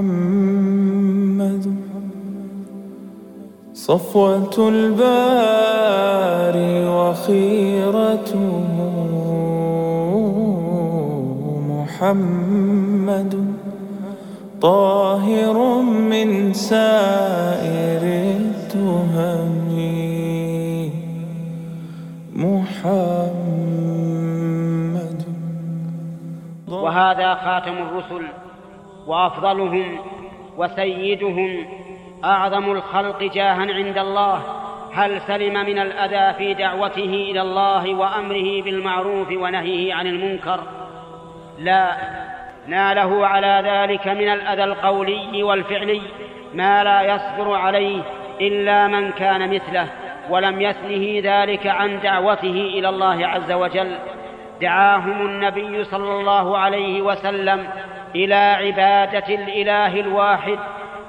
محمد. صفوة الباري وخيرته محمد. طاهر من سائر التهم محمد. وهذا خاتم الرسل. وأفضلهم وسيدهم. أعظم الخلق جاها عند الله. هل سلم من الأذى في دعوته إلى الله وأمره بالمعروف ونهيه عن المنكر؟ لا. ناله على ذلك من الأذى القولي والفعلي. ما لا يصبر عليه إلا من كان مثله ولم يثنه ذلك عن دعوته إلى الله عز وجل. دعاهم النبي صلى الله عليه وسلم إلى عبادة الإله الواحد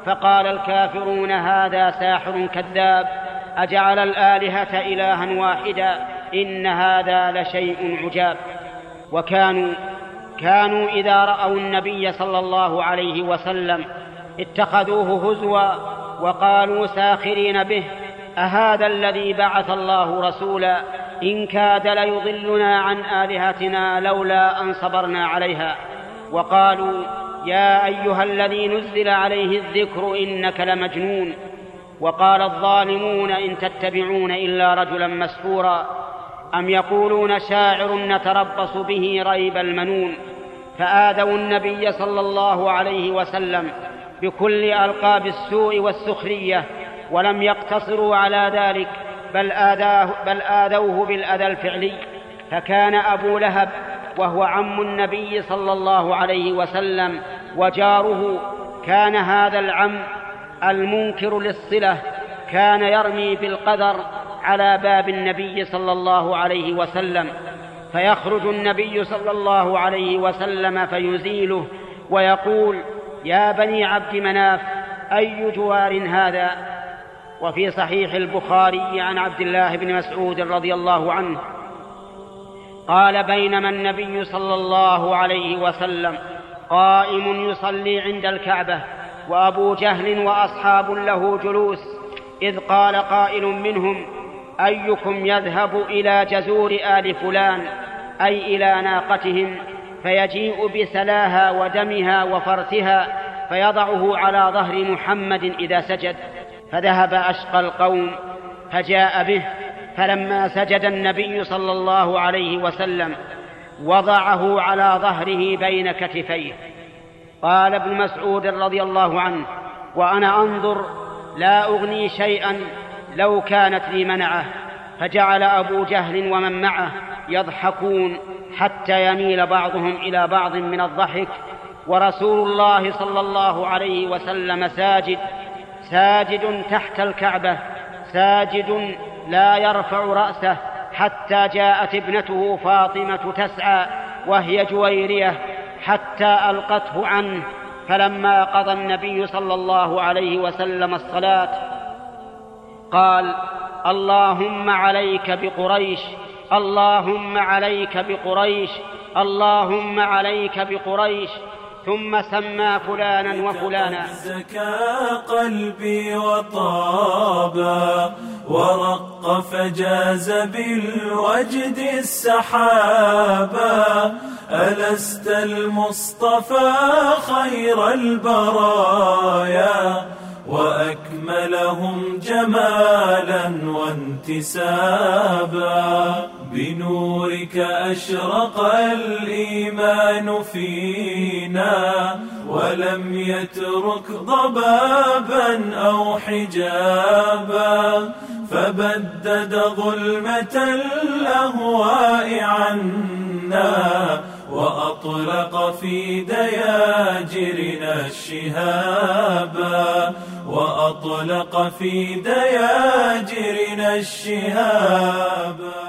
فقال الكافرون هذا ساحر كذاب أجعل الآلهة إلها واحدا إن هذا لشيء عجاب. وكانوا كانوا إذا رأوا النبي صلى الله عليه وسلم اتخذوه هزوا وقالوا ساخرين به أهذا الذي بعث الله رسولا؟ إن كاد ليضلنا عن آلهتنا لولا أن صبرنا عليها. وقالوا يا أيها الذي نزل عليه الذكر إنك لمجنون. وقال الظالمون إن تتبعون إلا رجلا مسحورا. أم يقولون شاعر نتربص به ريب المنون. فآذوا النبي صلى الله عليه وسلم بكل ألقاب السوء والسخرية ولم يقتصروا على ذلك بل آذوه بالأذى الفعلي. فكان أبو لهب وهو عم النبي صلى الله عليه وسلم وجاره كان هذا العم المنكر للصلة كان يرمي بالقدر على باب النبي صلى الله عليه وسلم. فيخرج النبي صلى الله عليه وسلم فيزيله ويقول يا بني عبد مناف أي جوار هذا؟ وفي صحيح البخاري عن عبد الله بن مسعود رضي الله عنه قال بينما النبي صلى الله عليه وسلم قائم يصلي عند الكعبة وأبو جهل وأصحاب له جلوس إذ قال قائل منهم أيكم يذهب إلى جزور آل فلان أي إلى ناقتهم فيجيء بسلاها ودمها وفرثها فيضعه على ظهر محمد إذا سجد فذهب أشقى القوم فجاء به فلما سجد النبي صلى الله عليه وسلم وضعه على ظهره بين كتفيه. قال ابن مسعود رضي الله عنه وأنا أنظر لا أغني شيئا لو كانت لي منعة فجعل أبو جهل ومن معه يضحكون حتى يميل بعضهم إلى بعض من الضحك. ورسول الله صلى الله عليه وسلم ساجد ساجد تحت الكعبة ساجد لا يرفع رأسه حتى جاءت ابنته فاطمة تسعى وهي جويرية حتى ألقته عنه فلما قضى النبي صلى الله عليه وسلم الصلاة قال اللهم عليك بقريش اللهم عليك بقريش اللهم عليك بقريش ثم سمى فلانا وفلانا. زكى قلبي وطابا ورق فجاز بالوجد السحابا ألست المصطفى خير البرايا؟ وأكملهم جمالا وانتسابا. بنورك أشرق الإيمان فينا ولم يترك ضبابا أو حجابا. فبدد ظلمة الأهواء عنا وأطلق في دياجرنا الشهابا وأطلق في دياجرنا الشهابا